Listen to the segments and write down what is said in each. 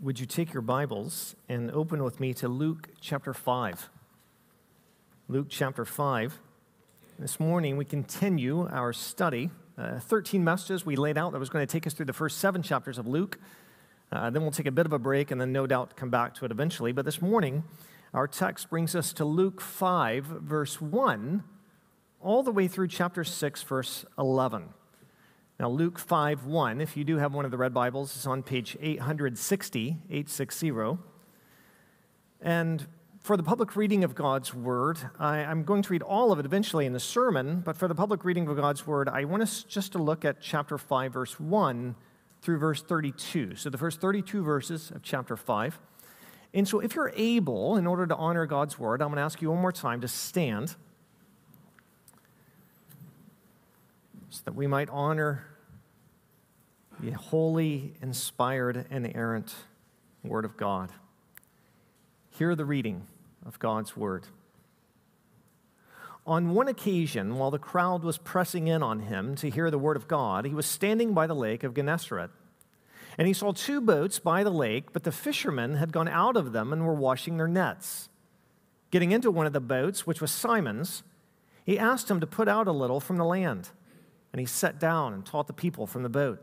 would you take your Bibles and open with me to Luke chapter 5? Luke chapter 5. This morning we continue our study. Uh, 13 messages we laid out that was going to take us through the first seven chapters of Luke. Uh, then we'll take a bit of a break and then no doubt come back to it eventually. But this morning, our text brings us to Luke 5, verse 1, all the way through chapter 6, verse 11. Now, Luke 5 1, if you do have one of the red Bibles, it's on page 860, 860. And for the public reading of God's Word, I, am going to read all of it eventually in the sermon, but for the public reading of God's Word, I want us just to look at chapter 5, verse 1 through verse 32. So, the first 32 verses of chapter 5. And so, if you're able, in order to honor God's Word, I'm going to ask you one more time to stand. so that we might honor the holy, inspired, and errant Word of God. Hear the reading of God's Word. On one occasion, while the crowd was pressing in on him to hear the Word of God, he was standing by the lake of Gennesaret. And he saw two boats by the lake, but the fishermen had gone out of them and were washing their nets. Getting into one of the boats, which was Simon's, he asked him to put out a little from the land and he sat down and taught the people from the boat.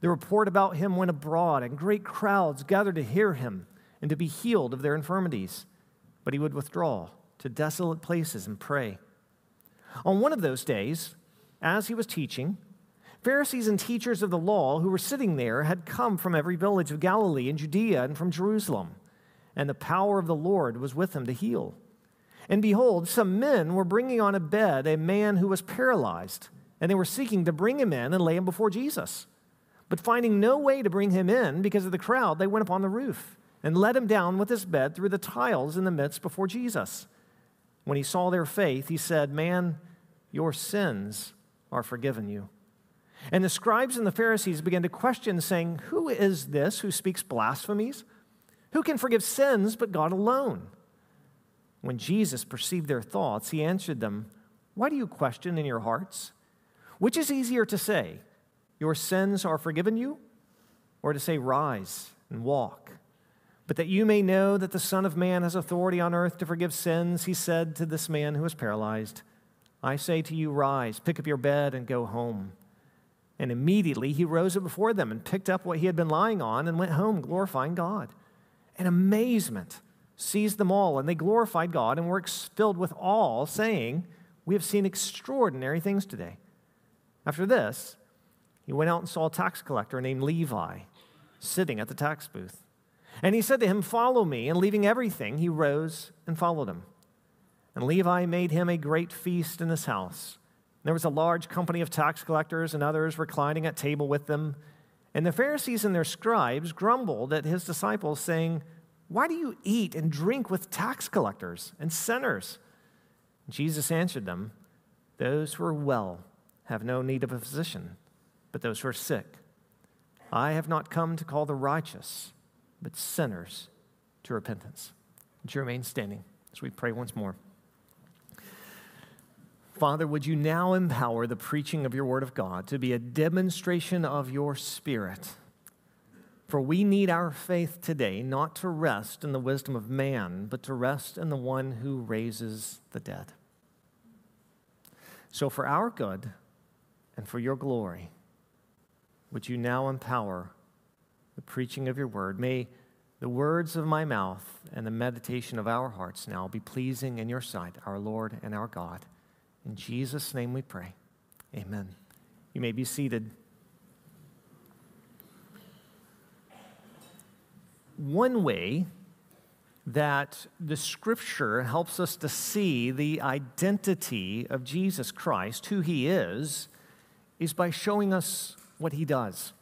the report about him went abroad, and great crowds gathered to hear him and to be healed of their infirmities. But he would withdraw to desolate places and pray. On one of those days, as he was teaching, Pharisees and teachers of the law who were sitting there had come from every village of Galilee and Judea and from Jerusalem and the power of the Lord was with him to heal. And behold, some men were bringing on a bed a man who was paralyzed, and they were seeking to bring him in and lay him before Jesus. But finding no way to bring him in because of the crowd, they went up on the roof and let him down with his bed through the tiles in the midst before Jesus. When he saw their faith, he said, Man, your sins are forgiven you. And the scribes and the Pharisees began to question, saying, Who is this who speaks blasphemies? Who can forgive sins but God alone? When Jesus perceived their thoughts, he answered them, Why do you question in your hearts? Which is easier to say, Your sins are forgiven you, or to say, Rise and walk? But that you may know that the Son of Man has authority on earth to forgive sins, he said to this man who was paralyzed, I say to you, Rise, pick up your bed, and go home. And immediately he rose up before them and picked up what he had been lying on and went home, glorifying God and amazement seized them all, and they glorified God and were filled with awe, saying, We have seen extraordinary things today. After this, he went out and saw a tax collector named Levi sitting at the tax booth. And he said to him, Follow me. And leaving everything, he rose and followed him. And Levi made him a great feast in his house. There was a large company of tax collectors and others reclining at table with them. And the Pharisees and their scribes grumbled at his disciples, saying, Why do you eat and drink with tax collectors and sinners? Jesus answered them, Those who are well have no need of a physician, but those who are sick. I have not come to call the righteous, but sinners to repentance. Would you remain standing as we pray once more? Father, would you now empower the preaching of your word of God to be a demonstration of your spirit? For we need our faith today not to rest in the wisdom of man, but to rest in the one who raises the dead. So, for our good and for your glory, would you now empower the preaching of your word? May the words of my mouth and the meditation of our hearts now be pleasing in your sight, our Lord and our God. In Jesus' name we pray. Amen. You may be seated. One way that the scripture helps us to see the identity of Jesus Christ, who he is, is by showing us what he does.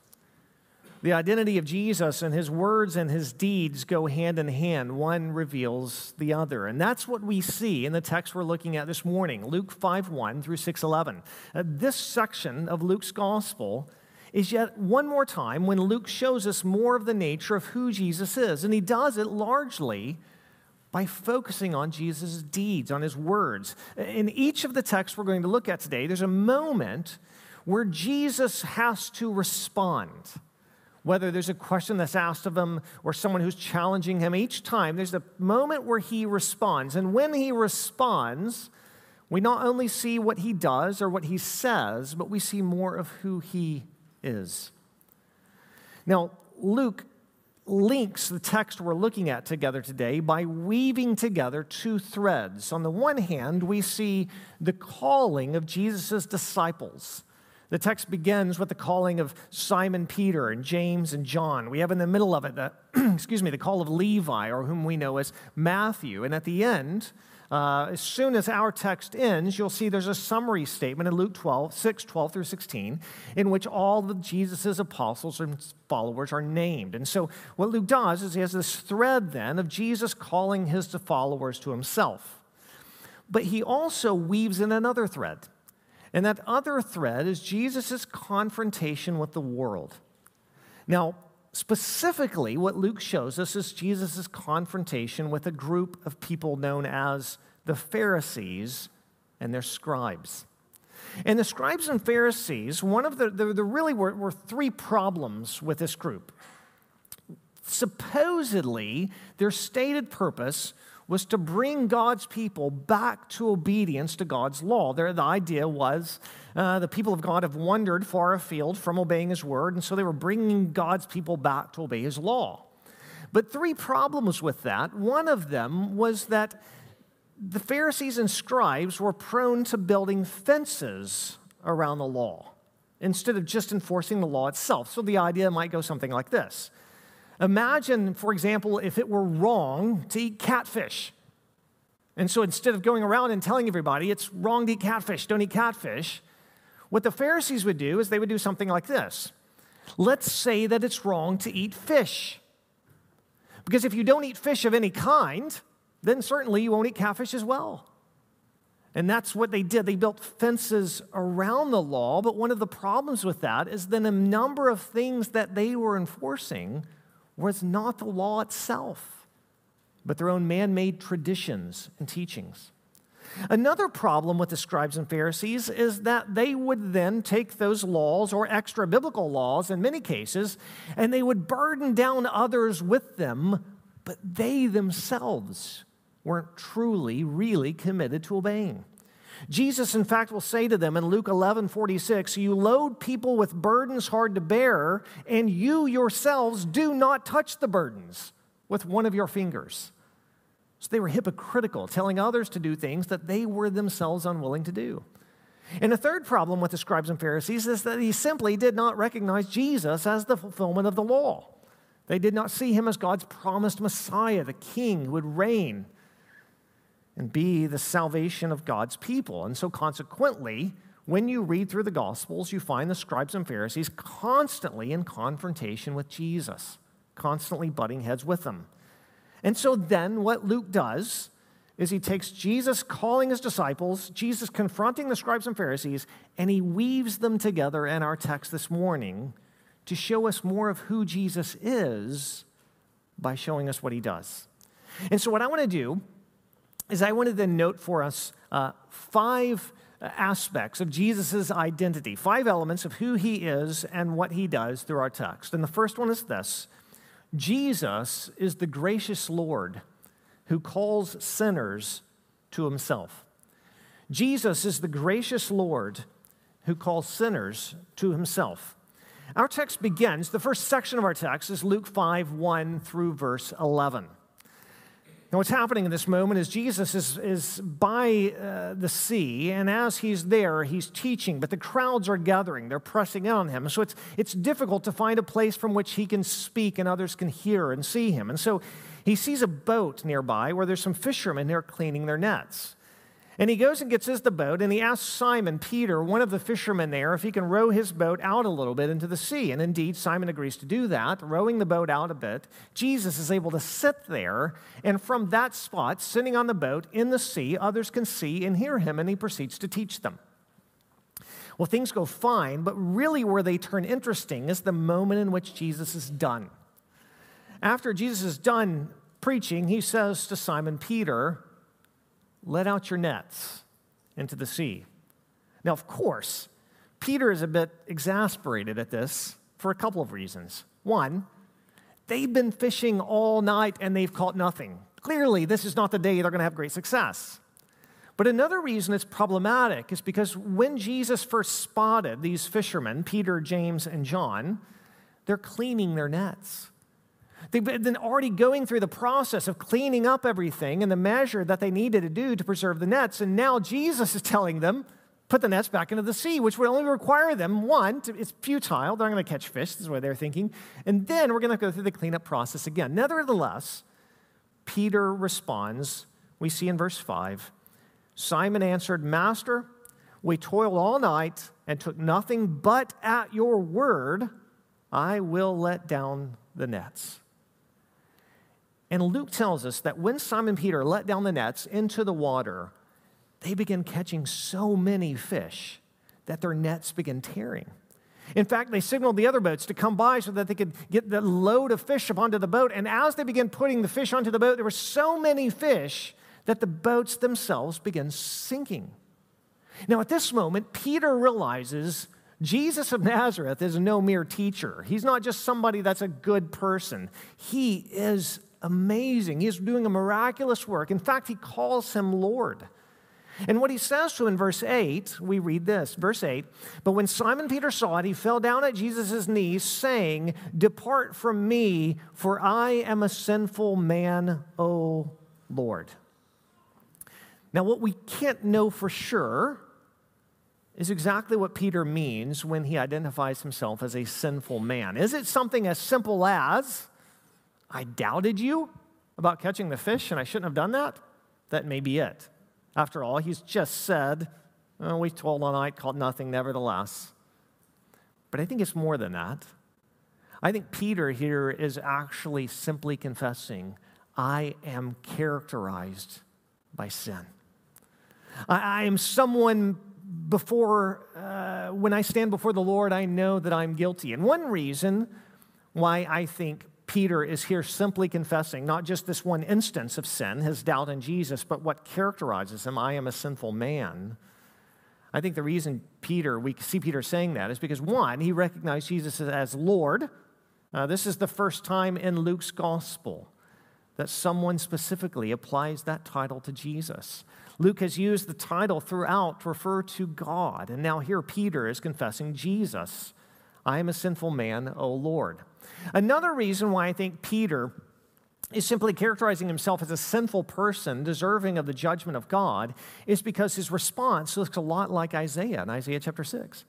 The identity of Jesus and his words and his deeds go hand in hand. One reveals the other. And that's what we see in the text we're looking at this morning, Luke 5 1 through 6 11. Uh, this section of Luke's gospel is yet one more time when Luke shows us more of the nature of who Jesus is. And he does it largely by focusing on Jesus' deeds, on his words. In each of the texts we're going to look at today, there's a moment where Jesus has to respond whether there's a question that's asked of him or someone who's challenging him, each time there's a moment where he responds. And when he responds, we not only see what he does or what he says, but we see more of who he is. Now, Luke links the text we're looking at together today by weaving together two threads. On the one hand, we see the calling of Jesus' disciples the text begins with the calling of Simon Peter and James and John. We have in the middle of it, the, excuse me, the call of Levi, or whom we know as Matthew. And at the end, uh, as soon as our text ends, you'll see there's a summary statement in Luke 12, 6, 12 through 16, in which all of Jesus' apostles and followers are named. And so what Luke does is he has this thread then of Jesus calling his followers to himself. But he also weaves in another thread. And that other thread is Jesus' confrontation with the world. Now, specifically, what Luke shows us is Jesus' confrontation with a group of people known as the Pharisees and their scribes. And the scribes and Pharisees, one of the, there the really were, were three problems with this group. Supposedly, their stated purpose was to bring God's people back to obedience to God's law. There, the idea was uh, the people of God have wandered far afield from obeying His word, and so they were bringing God's people back to obey His law. But three problems with that. One of them was that the Pharisees and scribes were prone to building fences around the law instead of just enforcing the law itself. So the idea might go something like this Imagine, for example, if it were wrong to eat catfish. And so instead of going around and telling everybody it's wrong to eat catfish, don't eat catfish, what the Pharisees would do is they would do something like this Let's say that it's wrong to eat fish. Because if you don't eat fish of any kind, then certainly you won't eat catfish as well. And that's what they did. They built fences around the law, but one of the problems with that is then a number of things that they were enforcing was not the law itself, but their own man made traditions and teachings. Another problem with the scribes and Pharisees is that they would then take those laws or extra biblical laws in many cases and they would burden down others with them, but they themselves weren't truly, really committed to obeying. Jesus, in fact, will say to them in Luke 11 46, You load people with burdens hard to bear, and you yourselves do not touch the burdens with one of your fingers. So they were hypocritical, telling others to do things that they were themselves unwilling to do. And the third problem with the scribes and Pharisees is that he simply did not recognize Jesus as the fulfillment of the law. They did not see him as God's promised Messiah, the king who would reign and be the salvation of God's people. And so, consequently, when you read through the Gospels, you find the scribes and Pharisees constantly in confrontation with Jesus, constantly butting heads with them. And so, then what Luke does is he takes Jesus calling his disciples, Jesus confronting the scribes and Pharisees, and he weaves them together in our text this morning to show us more of who Jesus is by showing us what he does. And so, what I want to do is I wanted to note for us uh, five aspects of Jesus' identity, five elements of who he is and what he does through our text. And the first one is this Jesus is the gracious Lord who calls sinners to himself. Jesus is the gracious Lord who calls sinners to himself. Our text begins, the first section of our text is Luke 5 1 through verse 11. Now, what's happening in this moment is Jesus is, is by uh, the sea, and as he's there, he's teaching, but the crowds are gathering. They're pressing in on him. So it's, it's difficult to find a place from which he can speak and others can hear and see him. And so he sees a boat nearby where there's some fishermen there cleaning their nets. And he goes and gets his the boat, and he asks Simon Peter, one of the fishermen there, if he can row his boat out a little bit into the sea. And indeed, Simon agrees to do that, rowing the boat out a bit. Jesus is able to sit there, and from that spot, sitting on the boat in the sea, others can see and hear him, and he proceeds to teach them. Well, things go fine, but really where they turn interesting is the moment in which Jesus is done. After Jesus is done preaching, he says to Simon Peter, let out your nets into the sea. Now, of course, Peter is a bit exasperated at this for a couple of reasons. One, they've been fishing all night and they've caught nothing. Clearly, this is not the day they're going to have great success. But another reason it's problematic is because when Jesus first spotted these fishermen, Peter, James, and John, they're cleaning their nets. They've been already going through the process of cleaning up everything and the measure that they needed to do to preserve the nets. And now Jesus is telling them, put the nets back into the sea, which would only require them, one, to, it's futile, they're not going to catch fish, this is what they're thinking. And then we're going to go through the cleanup process again. Nevertheless, Peter responds, we see in verse 5 Simon answered, Master, we toiled all night and took nothing but at your word, I will let down the nets. And Luke tells us that when Simon Peter let down the nets into the water, they began catching so many fish that their nets began tearing. In fact, they signaled the other boats to come by so that they could get the load of fish up onto the boat. And as they began putting the fish onto the boat, there were so many fish that the boats themselves began sinking. Now, at this moment, Peter realizes Jesus of Nazareth is no mere teacher. He's not just somebody that's a good person. He is amazing. He's doing a miraculous work. In fact, he calls him Lord. And what he says to him in verse 8, we read this, verse 8, but when Simon Peter saw it, he fell down at Jesus' knees, saying, Depart from me, for I am a sinful man, O Lord. Now, what we can't know for sure is exactly what Peter means when he identifies himself as a sinful man. Is it something as simple as, I doubted you about catching the fish and I shouldn't have done that? That may be it. After all, he's just said, oh, We told all night, caught nothing, nevertheless. But I think it's more than that. I think Peter here is actually simply confessing, I am characterized by sin. I, I am someone before, uh, when I stand before the Lord, I know that I'm guilty. And one reason why I think Peter is here simply confessing not just this one instance of sin, his doubt in Jesus, but what characterizes him I am a sinful man. I think the reason Peter, we see Peter saying that is because one, he recognized Jesus as Lord. Uh, this is the first time in Luke's gospel that someone specifically applies that title to Jesus. Luke has used the title throughout to refer to God, and now here Peter is confessing Jesus. I am a sinful man, O Lord. Another reason why I think Peter is simply characterizing himself as a sinful person deserving of the judgment of God is because his response looks a lot like Isaiah in Isaiah chapter 6.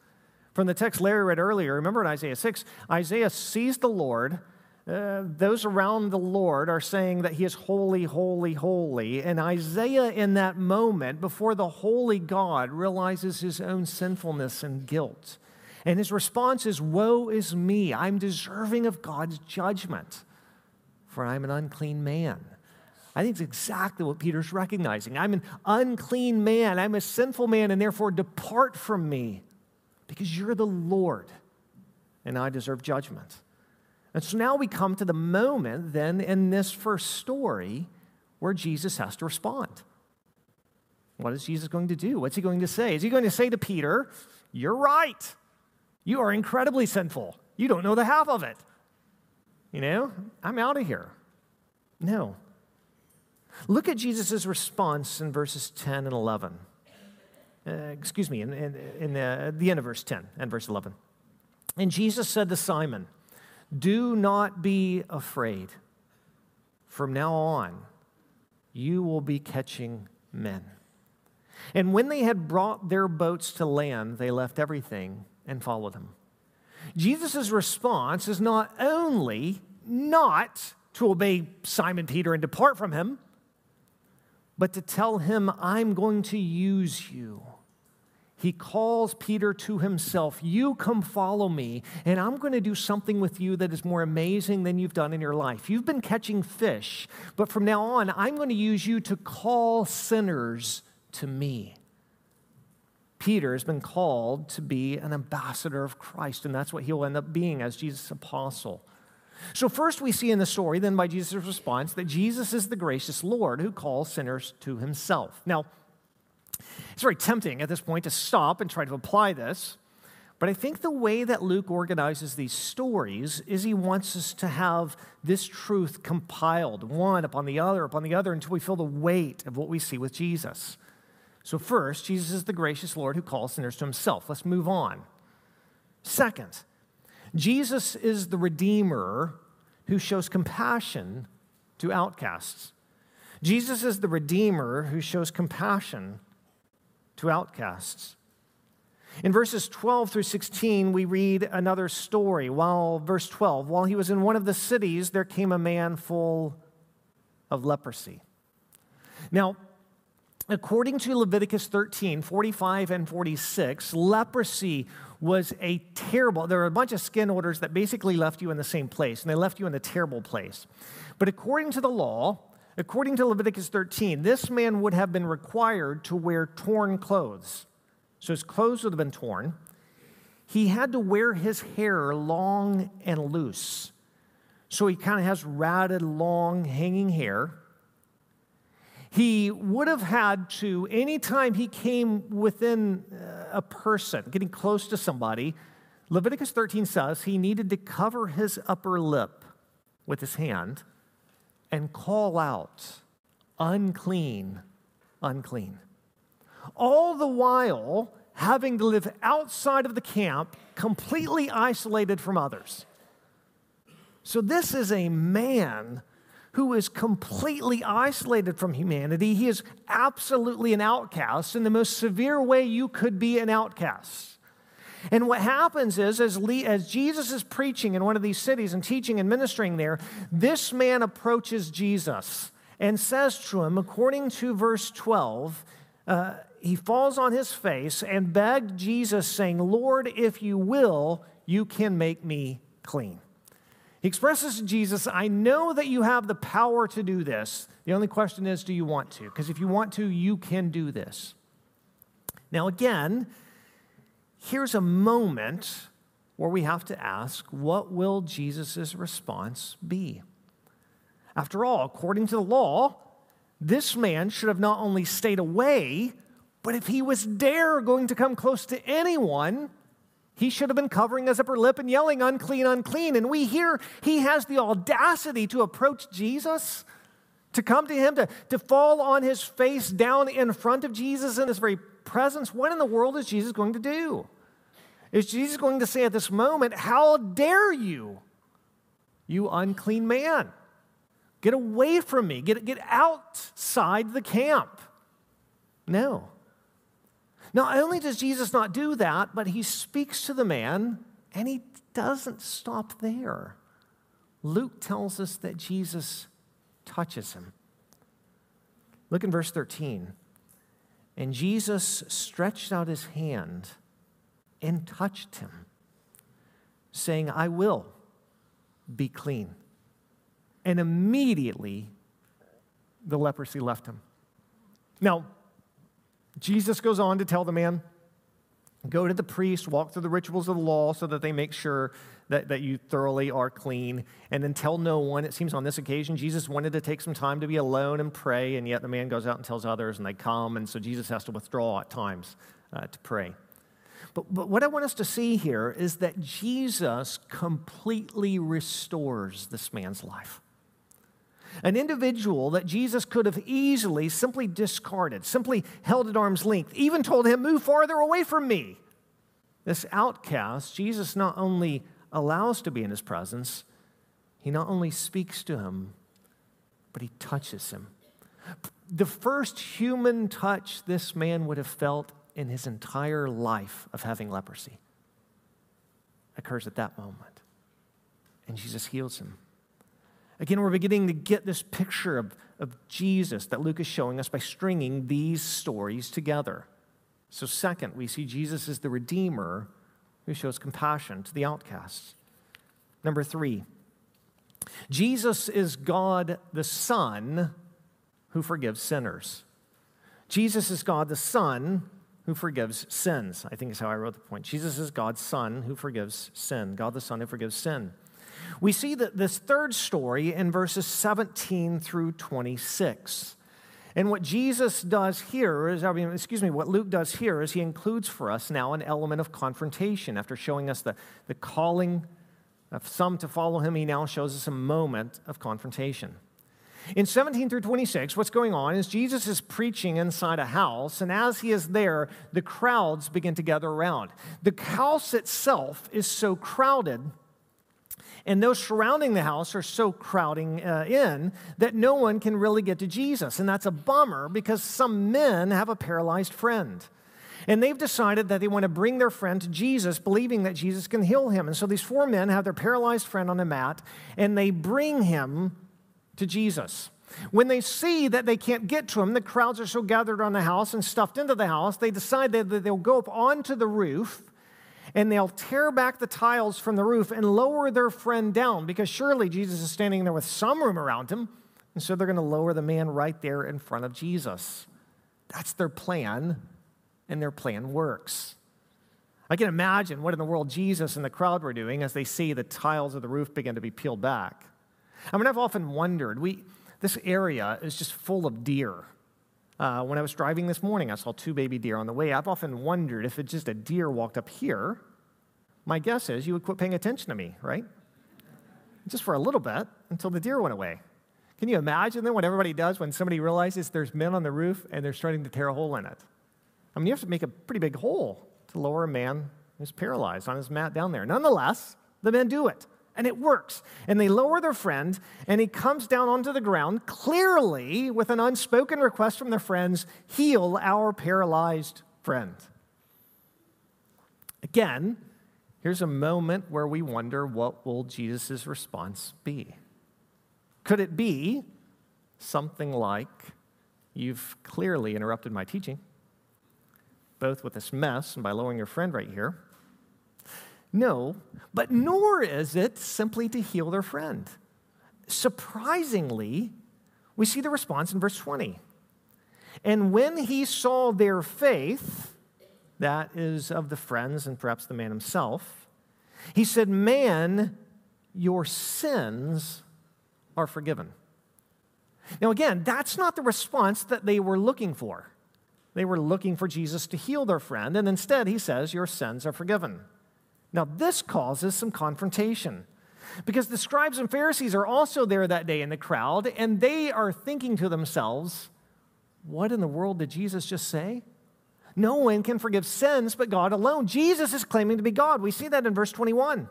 From the text Larry read earlier, remember in Isaiah 6, Isaiah sees the Lord. Uh, those around the Lord are saying that he is holy, holy, holy. And Isaiah, in that moment, before the holy God, realizes his own sinfulness and guilt. And his response is, Woe is me, I'm deserving of God's judgment, for I'm an unclean man. I think it's exactly what Peter's recognizing. I'm an unclean man, I'm a sinful man, and therefore depart from me, because you're the Lord, and I deserve judgment. And so now we come to the moment then in this first story where Jesus has to respond. What is Jesus going to do? What's he going to say? Is he going to say to Peter, You're right. You are incredibly sinful. You don't know the half of it. You know, I'm out of here. No. Look at Jesus' response in verses 10 and 11. Uh, excuse me, in, in, in the, the end of verse 10 and verse 11. And Jesus said to Simon, Do not be afraid. From now on, you will be catching men. And when they had brought their boats to land, they left everything and followed him. Jesus' response is not only not to obey Simon Peter and depart from him, but to tell him, I'm going to use you. He calls Peter to himself. You come follow me, and I'm going to do something with you that is more amazing than you've done in your life. You've been catching fish, but from now on, I'm going to use you to call sinners to me. Peter has been called to be an ambassador of Christ, and that's what he'll end up being as Jesus' apostle. So, first we see in the story, then by Jesus' response, that Jesus is the gracious Lord who calls sinners to himself. Now, it's very tempting at this point to stop and try to apply this, but I think the way that Luke organizes these stories is he wants us to have this truth compiled, one upon the other, upon the other, until we feel the weight of what we see with Jesus. So, first, Jesus is the gracious Lord who calls sinners to himself. Let's move on. Second, Jesus is the Redeemer who shows compassion to outcasts. Jesus is the Redeemer who shows compassion to outcasts. In verses 12 through 16, we read another story. While, verse 12, while he was in one of the cities, there came a man full of leprosy. Now, according to Leviticus 13, 45 and 46, leprosy was a terrible, there were a bunch of skin orders that basically left you in the same place, and they left you in a terrible place. But according to the law, according to Leviticus 13, this man would have been required to wear torn clothes. So his clothes would have been torn. He had to wear his hair long and loose. So he kind of has ratted, long, hanging hair. He would have had to, anytime he came within uh, a person, getting close to somebody, Leviticus 13 says he needed to cover his upper lip with his hand and call out, unclean, unclean. All the while having to live outside of the camp, completely isolated from others. So, this is a man who is completely isolated from humanity. He is absolutely an outcast in the most severe way you could be an outcast. And what happens is, as, as Jesus is preaching in one of these cities and teaching and ministering there, this man approaches Jesus and says to him, according to verse 12, uh, he falls on his face and begged Jesus, saying, Lord, if you will, you can make me clean. He expresses to Jesus, I know that you have the power to do this. The only question is, do you want to? Because if you want to, you can do this. Now, again, here's a moment where we have to ask, what will Jesus' response be? After all, according to the law, this man should have not only stayed away, but if he was dare going to come close to anyone, he should have been covering his upper lip and yelling, unclean, unclean. And we hear he has the audacity to approach Jesus, to come to him, to, to fall on his face down in front of Jesus in his very presence. What in the world is Jesus going to do? Is Jesus going to say at this moment, How dare you, you unclean man? Get away from me, get, get outside the camp. No. Not only does Jesus not do that, but he speaks to the man and he doesn't stop there. Luke tells us that Jesus touches him. Look in verse 13. And Jesus stretched out his hand and touched him, saying, I will be clean. And immediately the leprosy left him. Now, Jesus goes on to tell the man, Go to the priest, walk through the rituals of the law so that they make sure that, that you thoroughly are clean, and then tell no one. It seems on this occasion, Jesus wanted to take some time to be alone and pray, and yet the man goes out and tells others, and they come, and so Jesus has to withdraw at times uh, to pray. But, but what I want us to see here is that Jesus completely restores this man's life. An individual that Jesus could have easily simply discarded, simply held at arm's length, even told him, Move farther away from me. This outcast, Jesus not only allows to be in his presence, he not only speaks to him, but he touches him. The first human touch this man would have felt in his entire life of having leprosy occurs at that moment. And Jesus heals him. Again, we're beginning to get this picture of, of Jesus that Luke is showing us by stringing these stories together. So, second, we see Jesus as the Redeemer who shows compassion to the outcasts. Number three, Jesus is God the Son who forgives sinners. Jesus is God the Son who forgives sins. I think is how I wrote the point. Jesus is God's Son who forgives sin. God the Son who forgives sin. We see that this third story in verses 17 through 26. And what Jesus does here is, I mean, excuse me, what Luke does here is he includes for us now an element of confrontation. After showing us the, the calling of some to follow him, he now shows us a moment of confrontation. In 17 through 26, what's going on is Jesus is preaching inside a house, and as he is there, the crowds begin to gather around. The house itself is so crowded and those surrounding the house are so crowding uh, in that no one can really get to Jesus. And that's a bummer because some men have a paralyzed friend. And they've decided that they want to bring their friend to Jesus, believing that Jesus can heal him. And so these four men have their paralyzed friend on a mat, and they bring him to Jesus. When they see that they can't get to him, the crowds are so gathered on the house and stuffed into the house, they decide that they'll go up onto the roof and they'll tear back the tiles from the roof and lower their friend down because surely Jesus is standing there with some room around him. And so they're going to lower the man right there in front of Jesus. That's their plan, and their plan works. I can imagine what in the world Jesus and the crowd were doing as they see the tiles of the roof begin to be peeled back. I mean, I've often wondered, we, this area is just full of deer. Uh, when I was driving this morning, I saw two baby deer on the way. I've often wondered if it's just a deer walked up here, my guess is you would quit paying attention to me, right? Just for a little bit until the deer went away. Can you imagine then what everybody does when somebody realizes there's men on the roof and they're starting to tear a hole in it? I mean, you have to make a pretty big hole to lower a man who's paralyzed on his mat down there. Nonetheless, the men do it and it works. And they lower their friend, and he comes down onto the ground, clearly with an unspoken request from their friends heal our paralyzed friend. Again, here's a moment where we wonder what will Jesus' response be? Could it be something like, You've clearly interrupted my teaching, both with this mess and by lowering your friend right here? No, but nor is it simply to heal their friend. Surprisingly, we see the response in verse 20. And when he saw their faith, that is of the friends and perhaps the man himself, he said, Man, your sins are forgiven. Now, again, that's not the response that they were looking for. They were looking for Jesus to heal their friend, and instead he says, Your sins are forgiven. Now, this causes some confrontation because the scribes and Pharisees are also there that day in the crowd, and they are thinking to themselves, What in the world did Jesus just say? No one can forgive sins but God alone. Jesus is claiming to be God. We see that in verse 21.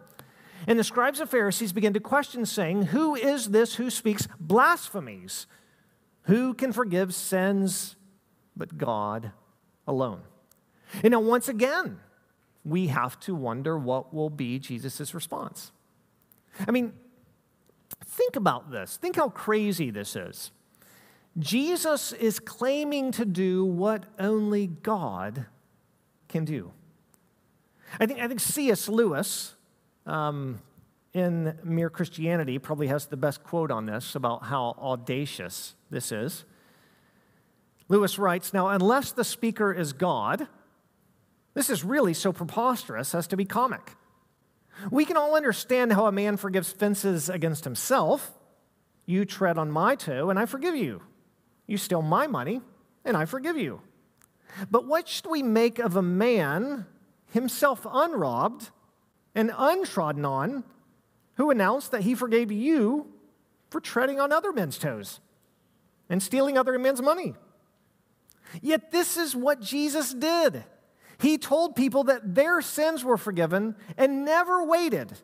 And the scribes and Pharisees begin to question, saying, Who is this who speaks blasphemies? Who can forgive sins but God alone? And now, once again, we have to wonder what will be Jesus' response. I mean, think about this. Think how crazy this is. Jesus is claiming to do what only God can do. I think, I think C.S. Lewis um, in Mere Christianity probably has the best quote on this about how audacious this is. Lewis writes Now, unless the speaker is God, This is really so preposterous as to be comic. We can all understand how a man forgives fences against himself. You tread on my toe, and I forgive you. You steal my money, and I forgive you. But what should we make of a man, himself unrobbed and untrodden on, who announced that he forgave you for treading on other men's toes and stealing other men's money? Yet this is what Jesus did. He told people that their sins were forgiven and never waited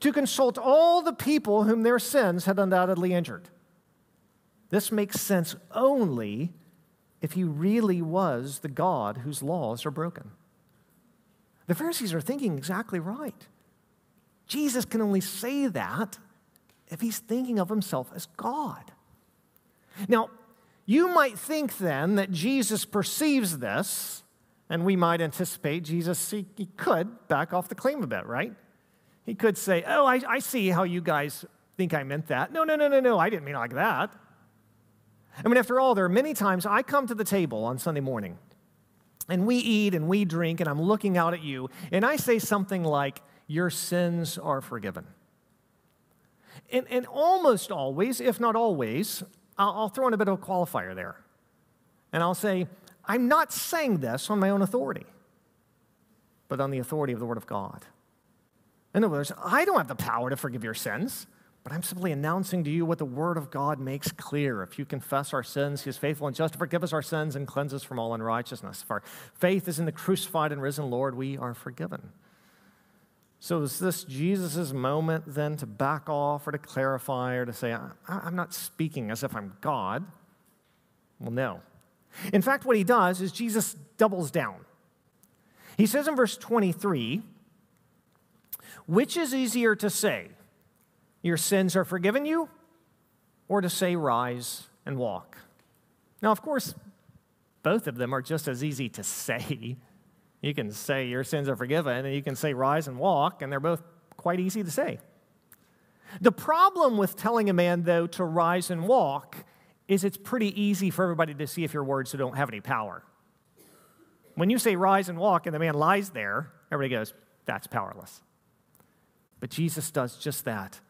to consult all the people whom their sins had undoubtedly injured. This makes sense only if he really was the God whose laws are broken. The Pharisees are thinking exactly right. Jesus can only say that if he's thinking of himself as God. Now, you might think then that Jesus perceives this, and we might anticipate Jesus, he, he could back off the claim a bit, right? He could say, Oh, I, I see how you guys think I meant that. No, no, no, no, no, I didn't mean like that. I mean, after all, there are many times I come to the table on Sunday morning and we eat and we drink, and I'm looking out at you, and I say something like, Your sins are forgiven. And, and almost always, if not always, I'll, I'll throw in a bit of a qualifier there. And I'll say, I'm not saying this on my own authority, but on the authority of the Word of God. In other words, I don't have the power to forgive your sins, but I'm simply announcing to you what the Word of God makes clear. If you confess our sins, He is faithful and just to forgive us our sins and cleanse us from all unrighteousness. If our faith is in the crucified and risen Lord, we are forgiven. So, is this Jesus' moment then to back off or to clarify or to say, I'm not speaking as if I'm God? Well, no. In fact, what he does is Jesus doubles down. He says in verse 23, which is easier to say, your sins are forgiven you, or to say, rise and walk? Now, of course, both of them are just as easy to say you can say your sins are forgiven, and you can say rise and walk, and they're both quite easy to say. The problem with telling a man, though, to rise and walk is it's pretty easy for everybody to see if your words don't have any power. When you say rise and walk and the man lies there, everybody goes, that's powerless. But Jesus does just that.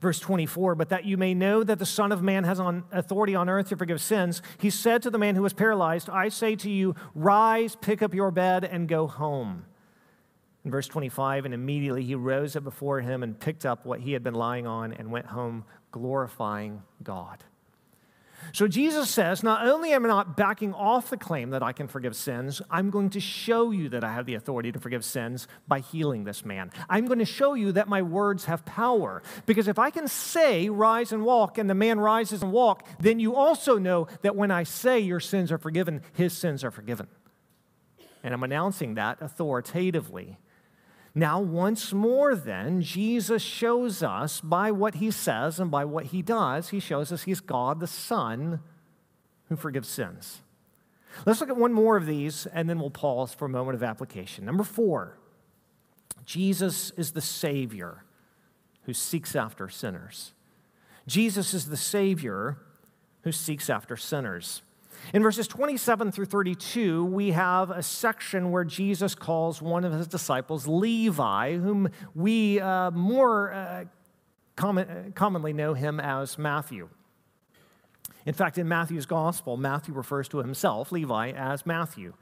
Verse 24, but that you may know that the Son of Man has on authority on earth to forgive sins, he said to the man who was paralyzed, I say to you, rise, pick up your bed, and go home. In verse 25, and immediately he rose up before him and picked up what he had been lying on and went home, glorifying God. So Jesus says, Not only am I not backing off the claim that I can forgive sins, I'm going to show you that I have the authority to forgive sins by healing this man. I'm going to show you that my words have power. Because if I can say, Rise and walk, and the man rises and walk, then you also know that when I say your sins are forgiven, his sins are forgiven. And I'm announcing that authoritatively. Now, once more, then, Jesus shows us by what he says and by what he does, he shows us he's God the Son who forgives sins. Let's look at one more of these and then we'll pause for a moment of application. Number four, Jesus is the Savior who seeks after sinners. Jesus is the Savior who seeks after sinners. In verses 27 through 32, we have a section where Jesus calls one of his disciples Levi, whom we uh, more uh, common, commonly know him as Matthew. In fact, in Matthew's gospel, Matthew refers to himself, Levi, as Matthew.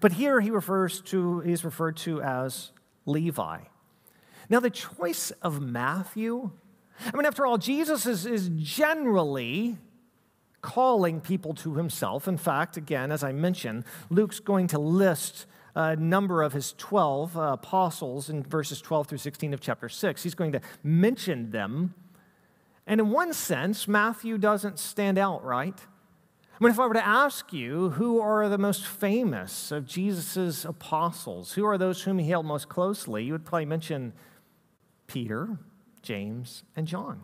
But here he refers to, he's referred to as Levi. Now, the choice of Matthew, I mean, after all, Jesus is, is generally calling people to himself. In fact, again, as I mentioned, Luke's going to list a number of his 12 uh, apostles in verses 12 through 16 of chapter 6. He's going to mention them. And in one sense, Matthew doesn't stand out, right? I mean, if I were to ask you who are the most famous of Jesus' apostles, who are those whom he held most closely, you would probably mention Peter, James, and John.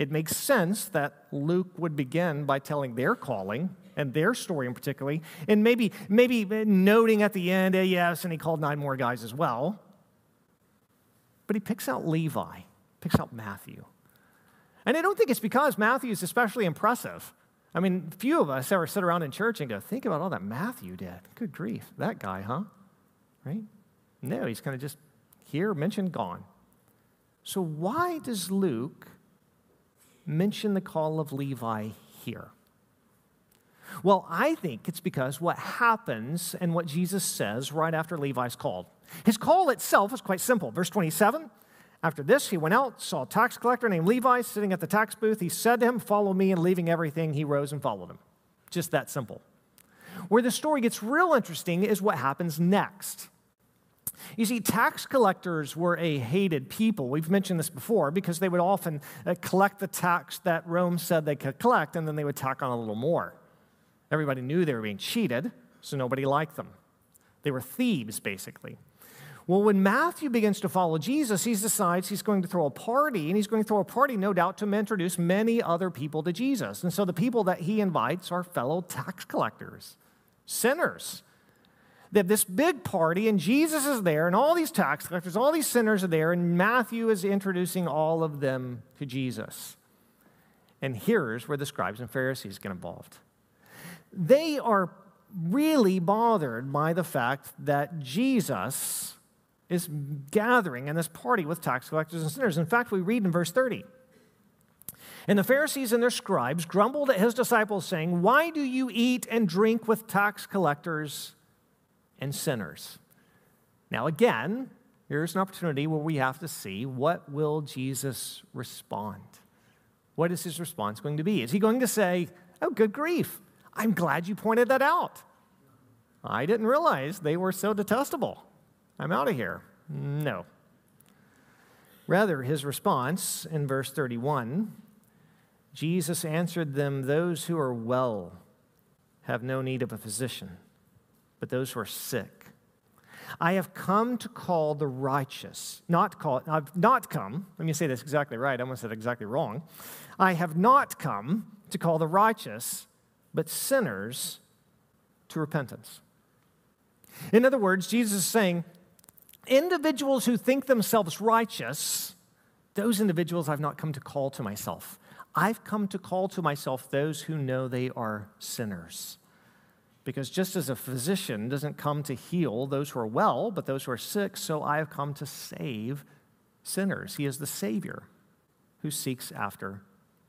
It makes sense that Luke would begin by telling their calling and their story in particularly, and maybe, maybe noting at the end, eh, yes, and he called nine more guys as well. But he picks out Levi, picks out Matthew. And I don't think it's because Matthew is especially impressive. I mean, few of us ever sit around in church and go, think about all that Matthew did. Good grief, that guy, huh? right? No, he's kind of just here, mentioned, gone. So, why does Luke mention the call of Levi here? Well, I think it's because what happens and what Jesus says right after Levi's called. His call itself is quite simple. Verse 27 After this, he went out, saw a tax collector named Levi sitting at the tax booth. He said to him, Follow me, and leaving everything, he rose and followed him. Just that simple. Where the story gets real interesting is what happens next. You see, tax collectors were a hated people. We've mentioned this before because they would often uh, collect the tax that Rome said they could collect, and then they would tack on a little more. Everybody knew they were being cheated, so nobody liked them. They were thieves, basically. Well, when Matthew begins to follow Jesus, he decides he's going to throw a party, and he's going to throw a party, no doubt, to introduce many other people to Jesus. And so the people that he invites are fellow tax collectors, sinners. They have this big party, and Jesus is there, and all these tax collectors, all these sinners are there, and Matthew is introducing all of them to Jesus. And here's where the scribes and Pharisees get involved they are really bothered by the fact that Jesus is gathering in this party with tax collectors and sinners. In fact, we read in verse 30. And the Pharisees and their scribes grumbled at his disciples, saying, Why do you eat and drink with tax collectors and sinners? Now, again, here's an opportunity where we have to see what will Jesus respond? What is his response going to be? Is he going to say, Oh, good grief, I'm glad you pointed that out. I didn't realize they were so detestable. I'm out of here. No. Rather, his response in verse 31 Jesus answered them, Those who are well have no need of a physician, but those who are sick. I have come to call the righteous, not call, I've not come, let me say this exactly right, I almost said exactly wrong. I have not come to call the righteous, but sinners to repentance. In other words, Jesus is saying, individuals who think themselves righteous, those individuals I've not come to call to myself. I've come to call to myself those who know they are sinners. Because just as a physician doesn't come to heal those who are well, but those who are sick, so I have come to save sinners. He is the Savior who seeks after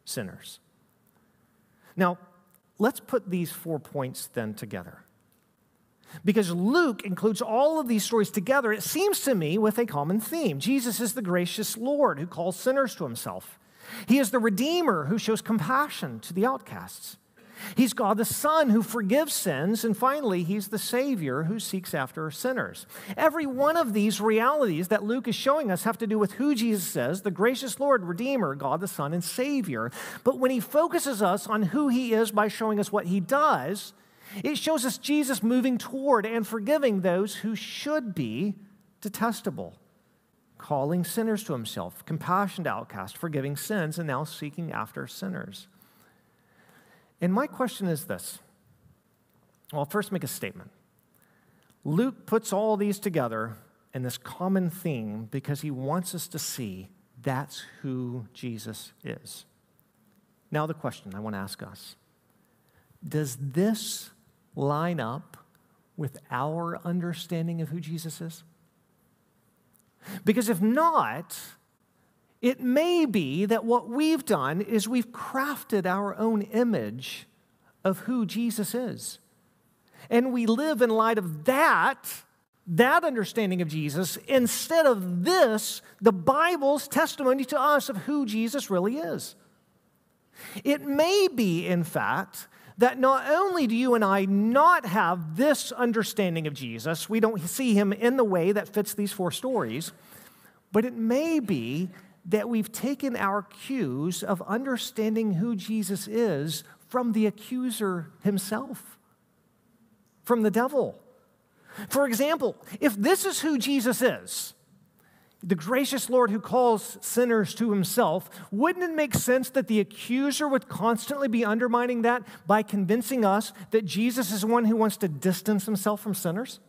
sinners. Now, Let's put these four points then together. Because Luke includes all of these stories together, it seems to me, with a common theme. Jesus is the gracious Lord who calls sinners to himself. He is the Redeemer who shows compassion to the outcasts. He's God the Son who forgives sins. And finally, he's the Savior who seeks after sinners. Every one of these realities that Luke is showing us have to do with who Jesus is the gracious Lord, Redeemer, God the Son, and Savior. But when he focuses us on who he is by showing us what he does, it shows us Jesus moving toward and forgiving those who should be detestable, calling sinners to himself, compassion to outcasts, forgiving sins, and now seeking after sinners. And my question is this well, I'll first make a statement. Luke puts all these together in this common theme because he wants us to see that's who Jesus is. Now, the question I want to ask us Does this line up with our understanding of who Jesus is? Because if not, it may be that what we've done is we've crafted our own image of who Jesus is. And we live in light of that, that understanding of Jesus, instead of this, the Bible's testimony to us of who Jesus really is. It may be, in fact, that not only do you and I not have this understanding of Jesus, we don't see him in the way that fits these four stories, but it may be that we've taken our cues of understanding who Jesus is from the accuser himself, from the devil. For example, if this is who Jesus is, the gracious Lord who calls sinners to himself, wouldn't it make sense that the accuser would constantly be undermining that by convincing us that Jesus is one who wants to distance himself from sinners?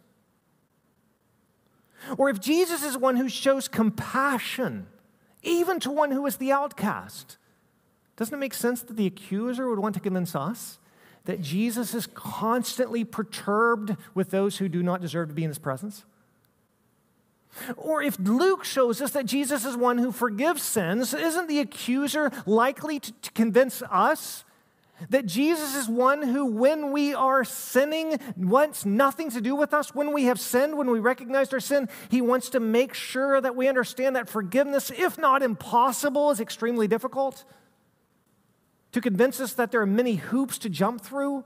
Or if Jesus is one who shows compassion even to one who is the outcast. Doesn't it make sense that the accuser would want to convince us that Jesus is constantly perturbed with those who do not deserve to be in his presence? Or if Luke shows us that Jesus is one who forgives sins, isn't the accuser likely to, to convince us that Jesus is one who, when we are sinning, wants nothing to do with us. When we have sinned, when we recognize our sin, he wants to make sure that we understand that forgiveness, if not impossible, is extremely difficult. To convince us that there are many hoops to jump through.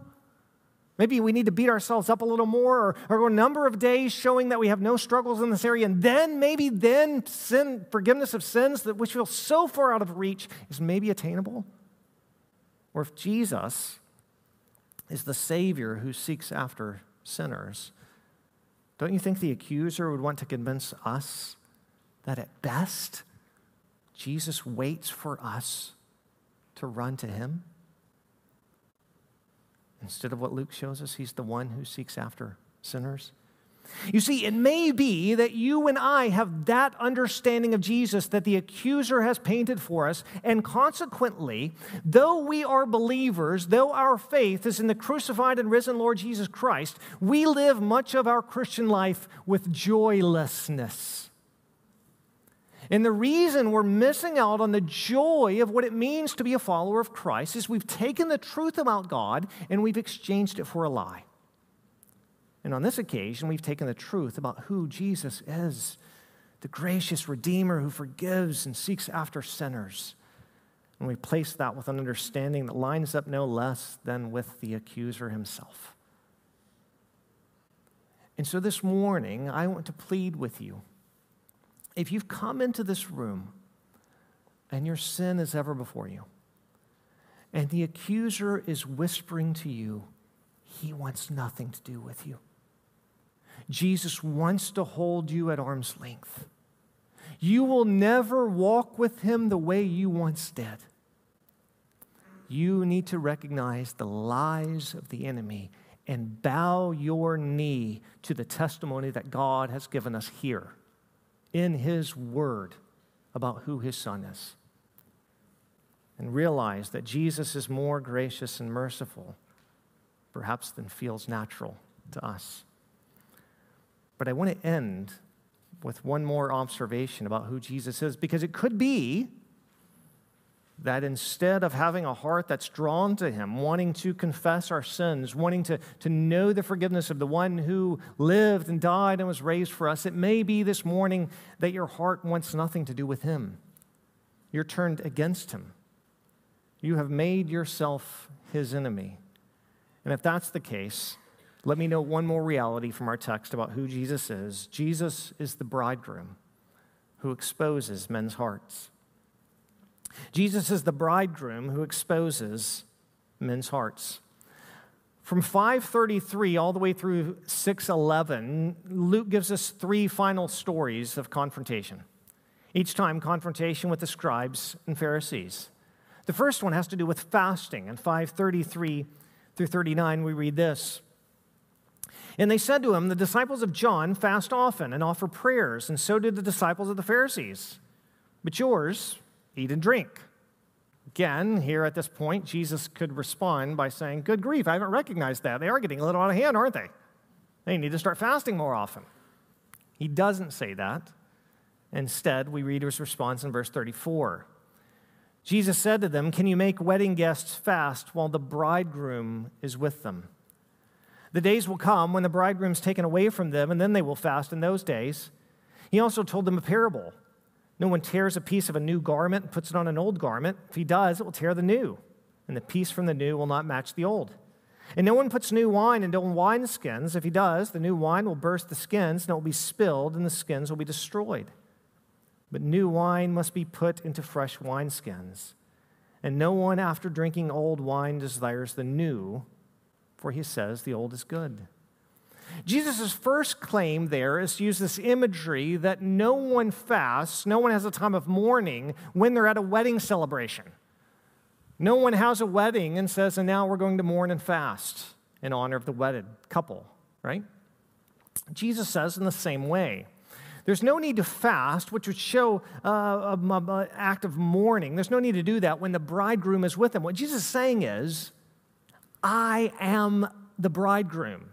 Maybe we need to beat ourselves up a little more or, or a number of days showing that we have no struggles in this area. And then, maybe then, sin, forgiveness of sins that which feel so far out of reach is maybe attainable or if Jesus is the Savior who seeks after sinners, don't you think the accuser would want to convince us that at best, Jesus waits for us to run to him? Instead of what Luke shows us, he's the one who seeks after sinners. You see, it may be that you and I have that understanding of Jesus that the accuser has painted for us, and consequently, though we are believers, though our faith is in the crucified and risen Lord Jesus Christ, we live much of our Christian life with joylessness. And the reason we're missing out on the joy of what it means to be a follower of Christ is we've taken the truth about God and we've exchanged it for a lie. And on this occasion, we've taken the truth about who Jesus is the gracious Redeemer who forgives and seeks after sinners. And we place that with an understanding that lines up no less than with the accuser himself. And so this morning, I want to plead with you. If you've come into this room and your sin is ever before you, and the accuser is whispering to you, he wants nothing to do with you. Jesus wants to hold you at arm's length. You will never walk with him the way you once did. You need to recognize the lies of the enemy and bow your knee to the testimony that God has given us here in his word about who his son is. And realize that Jesus is more gracious and merciful, perhaps, than feels natural to us. But I want to end with one more observation about who Jesus is, because it could be that instead of having a heart that's drawn to Him, wanting to confess our sins, wanting to, to know the forgiveness of the one who lived and died and was raised for us, it may be this morning that your heart wants nothing to do with Him. You're turned against Him. You have made yourself His enemy. And if that's the case, let me know one more reality from our text about who Jesus is. Jesus is the bridegroom who exposes men's hearts. Jesus is the bridegroom who exposes men's hearts. From 533 all the way through 611, Luke gives us three final stories of confrontation. Each time, confrontation with the scribes and Pharisees. The first one has to do with fasting. In 533 through 39, we read this and they said to him, The disciples of John fast often and offer prayers, and so did the disciples of the Pharisees. But yours eat and drink. Again, here at this point, Jesus could respond by saying, Good grief, I haven't recognized that. They are getting a little out of hand, aren't they? They need to start fasting more often. He doesn't say that. Instead, we read his response in verse 34. Jesus said to them, Can you make wedding guests fast while the bridegroom is with them? The days will come when the bridegroom is taken away from them, and then they will fast in those days. He also told them a parable. No one tears a piece of a new garment and puts it on an old garment. If he does, it will tear the new, and the piece from the new will not match the old. And no one puts new wine into old wineskins. If he does, the new wine will burst the skins, and it will be spilled, and the skins will be destroyed. But new wine must be put into fresh wineskins. And no one, after drinking old wine, desires the new for he says the old is good. Jesus' first claim there is to use this imagery that no one fasts, no one has a time of mourning when they're at a wedding celebration. No one has a wedding and says, and now we're going to mourn and fast in honor of the wedded couple, right? Jesus says in the same way. There's no need to fast, which would show uh, an act of mourning. There's no need to do that when the bridegroom is with them. What Jesus is saying is, I am the bridegroom,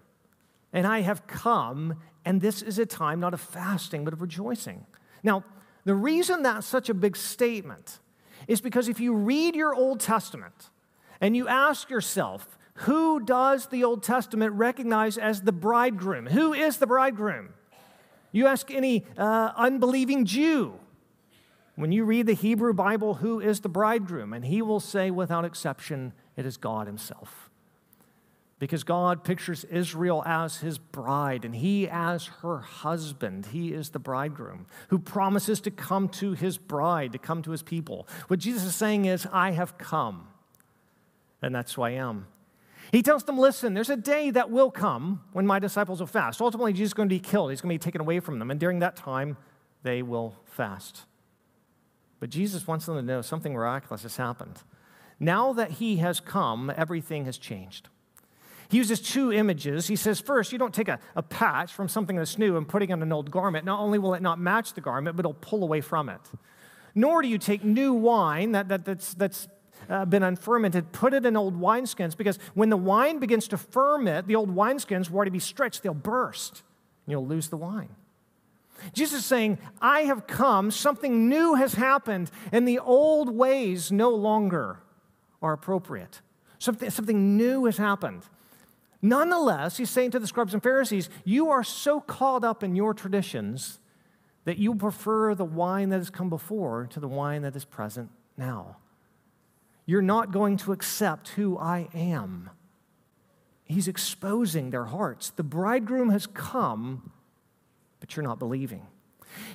and I have come and this is a time not of fasting, but of rejoicing. Now, the reason that's such a big statement is because if you read your Old Testament and you ask yourself, who does the Old Testament recognize as the bridegroom? Who is the bridegroom? You ask any uh, unbelieving Jew, when you read the Hebrew Bible, who is the bridegroom? And he will say, without exception, it is God Himself. Because God pictures Israel as His bride and He as her husband. He is the bridegroom who promises to come to His bride, to come to His people. What Jesus is saying is, I have come, and that's who I am. He tells them, Listen, there's a day that will come when my disciples will fast. Ultimately, Jesus is going to be killed, He's going to be taken away from them, and during that time, they will fast. But Jesus wants them to know something miraculous has happened. Now that He has come, everything has changed. He uses two images. He says, first, you don't take a, a patch from something that's new and putting on an old garment. Not only will it not match the garment, but it'll pull away from it. Nor do you take new wine that, that, that's, that's uh, been unfermented, put it in old wineskins because when the wine begins to ferment, the old wineskins were to be stretched, they'll burst and you'll lose the wine. Jesus is saying, I have come, something new has happened, and the old ways no longer are appropriate. Something, something new has happened. Nonetheless, he's saying to the scribes and Pharisees, You are so caught up in your traditions that you prefer the wine that has come before to the wine that is present now. You're not going to accept who I am. He's exposing their hearts. The bridegroom has come, but you're not believing.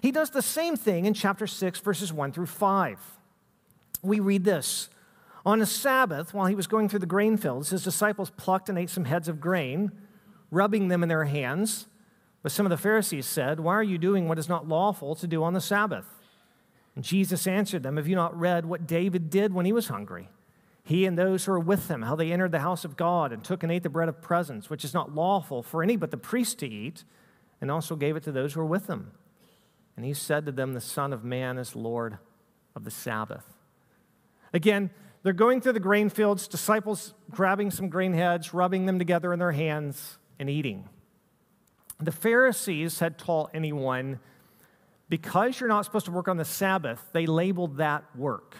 He does the same thing in chapter 6, verses 1 through 5. We read this On a Sabbath, while he was going through the grain fields, his disciples plucked and ate some heads of grain, rubbing them in their hands. But some of the Pharisees said, Why are you doing what is not lawful to do on the Sabbath? And Jesus answered them, Have you not read what David did when he was hungry? He and those who were with him, how they entered the house of God and took and ate the bread of presence, which is not lawful for any but the priest to eat, and also gave it to those who were with him. And he said to them, The Son of Man is Lord of the Sabbath. Again, they're going through the grain fields, disciples grabbing some grain heads, rubbing them together in their hands, and eating. The Pharisees had taught anyone because you're not supposed to work on the Sabbath, they labeled that work,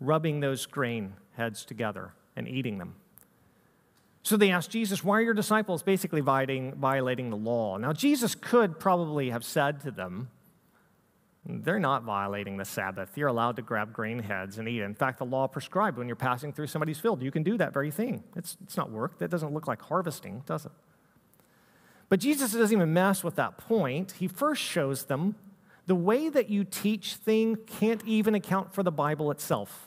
rubbing those grain heads together and eating them. So they asked Jesus, Why are your disciples basically violating, violating the law? Now, Jesus could probably have said to them, They're not violating the Sabbath. You're allowed to grab grain heads and eat. In fact, the law prescribed when you're passing through somebody's field, you can do that very thing. It's, it's not work. That doesn't look like harvesting, does it? But Jesus doesn't even mess with that point. He first shows them the way that you teach thing can't even account for the Bible itself.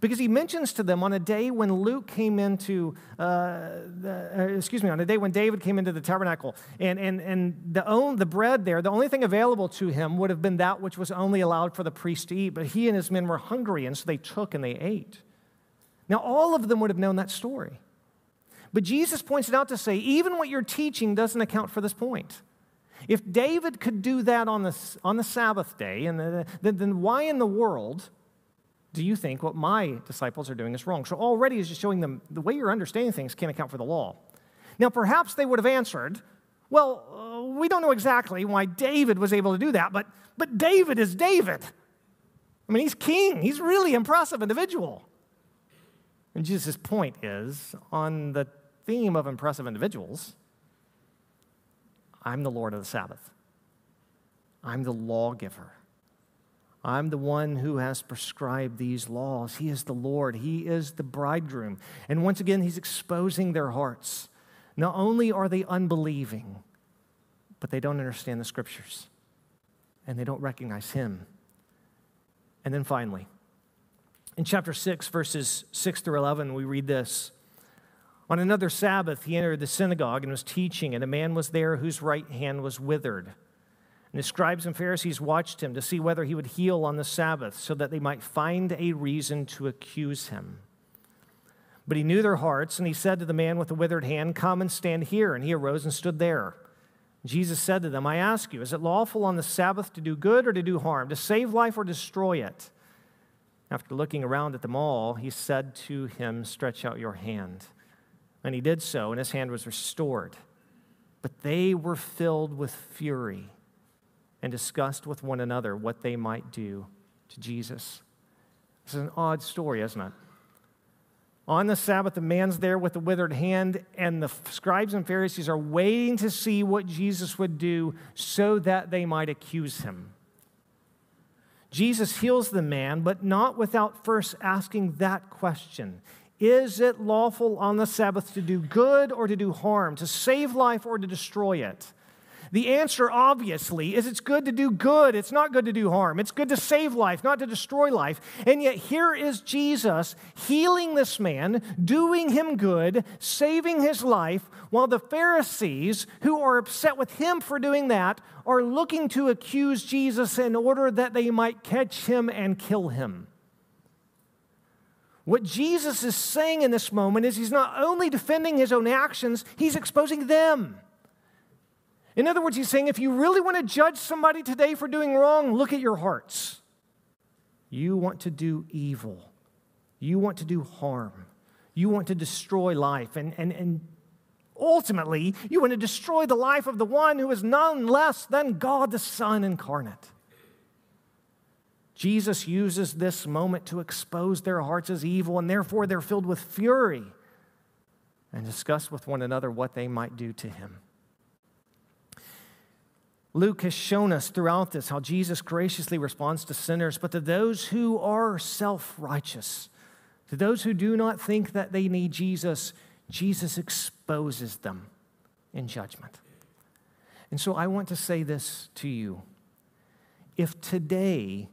Because he mentions to them on a day when Luke came into, uh, the, uh, excuse me, on a day when David came into the tabernacle, and, and, and the, own, the bread there, the only thing available to him would have been that which was only allowed for the priest to eat. But he and his men were hungry, and so they took and they ate. Now, all of them would have known that story. But Jesus points it out to say, even what you're teaching doesn't account for this point. If David could do that on the, on the Sabbath day, and the, then, then why in the world do you think what my disciples are doing is wrong? So already is just showing them the way you're understanding things can't account for the law. Now, perhaps they would have answered, well, uh, we don't know exactly why David was able to do that, but, but David is David. I mean, he's king. He's really impressive individual. And Jesus' point is on the theme of impressive individuals, I'm the Lord of the Sabbath. I'm the lawgiver. I'm the one who has prescribed these laws. He is the Lord. He is the bridegroom. And once again, he's exposing their hearts. Not only are they unbelieving, but they don't understand the scriptures and they don't recognize him. And then finally, in chapter 6, verses 6 through 11, we read this on another Sabbath, he entered the synagogue and was teaching, and a man was there whose right hand was withered. And the scribes and Pharisees watched him to see whether he would heal on the Sabbath, so that they might find a reason to accuse him. But he knew their hearts, and he said to the man with the withered hand, Come and stand here. And he arose and stood there. Jesus said to them, I ask you, is it lawful on the Sabbath to do good or to do harm, to save life or destroy it? After looking around at them all, he said to him, Stretch out your hand. And he did so, and his hand was restored. but they were filled with fury and discussed with one another what they might do to Jesus. This is an odd story, isn't it? On the Sabbath, the man's there with the withered hand, and the scribes and Pharisees are waiting to see what Jesus would do so that they might accuse him. Jesus heals the man, but not without first asking that question Is it lawful on the Sabbath to do good or to do harm, to save life or to destroy it? The answer, obviously, is it's good to do good. It's not good to do harm. It's good to save life, not to destroy life. And yet, here is Jesus healing this man, doing him good, saving his life, while the Pharisees, who are upset with him for doing that, are looking to accuse Jesus in order that they might catch him and kill him. What Jesus is saying in this moment is he's not only defending his own actions, he's exposing them. In other words, he's saying if you really want to judge somebody today for doing wrong, look at your hearts. You want to do evil, you want to do harm, you want to destroy life, and, and, and ultimately, you want to destroy the life of the one who is none less than God the Son incarnate. Jesus uses this moment to expose their hearts as evil, and therefore they're filled with fury and discuss with one another what they might do to him. Luke has shown us throughout this how Jesus graciously responds to sinners, but to those who are self righteous, to those who do not think that they need Jesus, Jesus exposes them in judgment. And so I want to say this to you. If today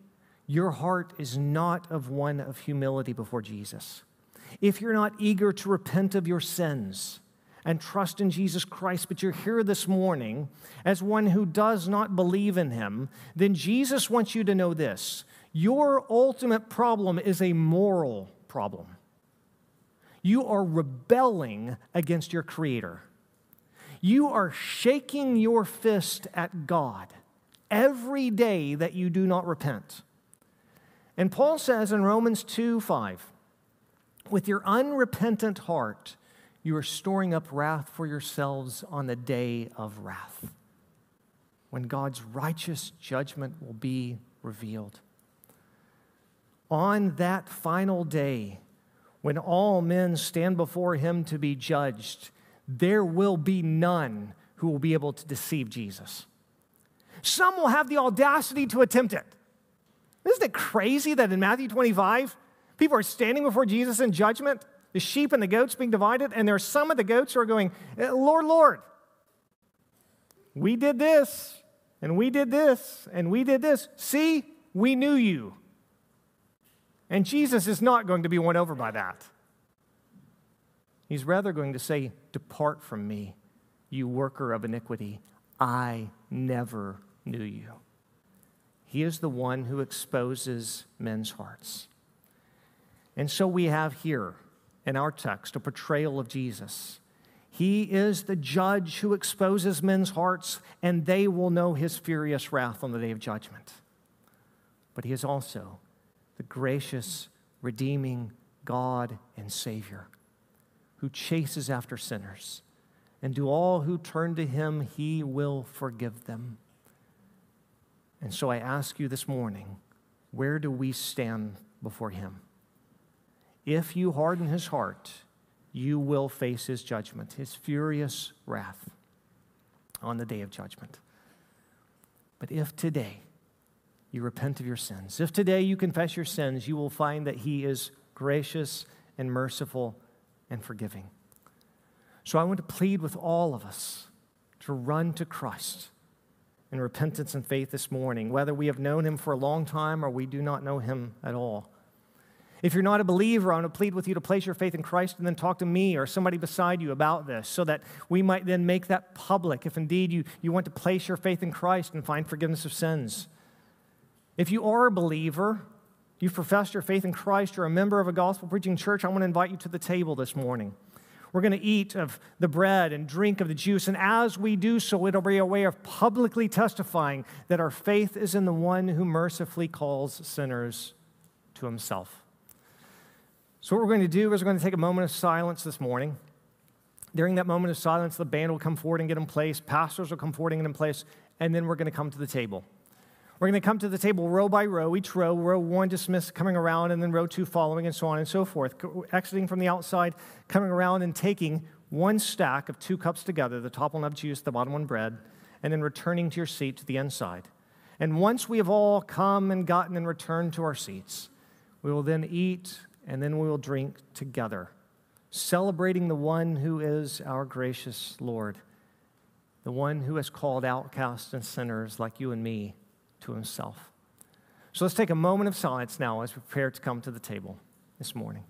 your heart is not of one of humility before Jesus, if you're not eager to repent of your sins, and trust in Jesus Christ, but you're here this morning as one who does not believe in him, then Jesus wants you to know this your ultimate problem is a moral problem. You are rebelling against your Creator. You are shaking your fist at God every day that you do not repent. And Paul says in Romans 2 5, with your unrepentant heart, you are storing up wrath for yourselves on the day of wrath, when God's righteous judgment will be revealed. On that final day, when all men stand before him to be judged, there will be none who will be able to deceive Jesus. Some will have the audacity to attempt it. Isn't it crazy that in Matthew 25, people are standing before Jesus in judgment the sheep and the goats being divided, and there are some of the goats who are going, eh, Lord, Lord, we did this, and we did this, and we did this. See, we knew you. And Jesus is not going to be won over by that. He's rather going to say, Depart from me, you worker of iniquity. I never knew you. He is the one who exposes men's hearts. And so we have here in our text, a portrayal of Jesus. He is the judge who exposes men's hearts, and they will know his furious wrath on the day of judgment. But he is also the gracious, redeeming God and Savior who chases after sinners. And to all who turn to him, he will forgive them. And so I ask you this morning where do we stand before him? If you harden his heart, you will face his judgment, his furious wrath on the day of judgment. But if today you repent of your sins, if today you confess your sins, you will find that he is gracious and merciful and forgiving. So I want to plead with all of us to run to Christ in repentance and faith this morning, whether we have known him for a long time or we do not know him at all. If you're not a believer, I want to plead with you to place your faith in Christ and then talk to me or somebody beside you about this so that we might then make that public if indeed you, you want to place your faith in Christ and find forgiveness of sins. If you are a believer, you've professed your faith in Christ, you're a member of a gospel preaching church, I want to invite you to the table this morning. We're going to eat of the bread and drink of the juice. And as we do so, it'll be a way of publicly testifying that our faith is in the one who mercifully calls sinners to himself. So, what we're going to do is we're going to take a moment of silence this morning. During that moment of silence, the band will come forward and get in place, pastors will come forward and get in place, and then we're going to come to the table. We're going to come to the table row by row, each row, row one dismissed, coming around, and then row two following, and so on and so forth. Exiting from the outside, coming around and taking one stack of two cups together, the top one of juice, the bottom one bread, and then returning to your seat to the inside. And once we have all come and gotten and returned to our seats, we will then eat and then we will drink together, celebrating the one who is our gracious Lord, the one who has called outcasts and sinners like you and me to himself. So let's take a moment of silence now as we prepare to come to the table this morning.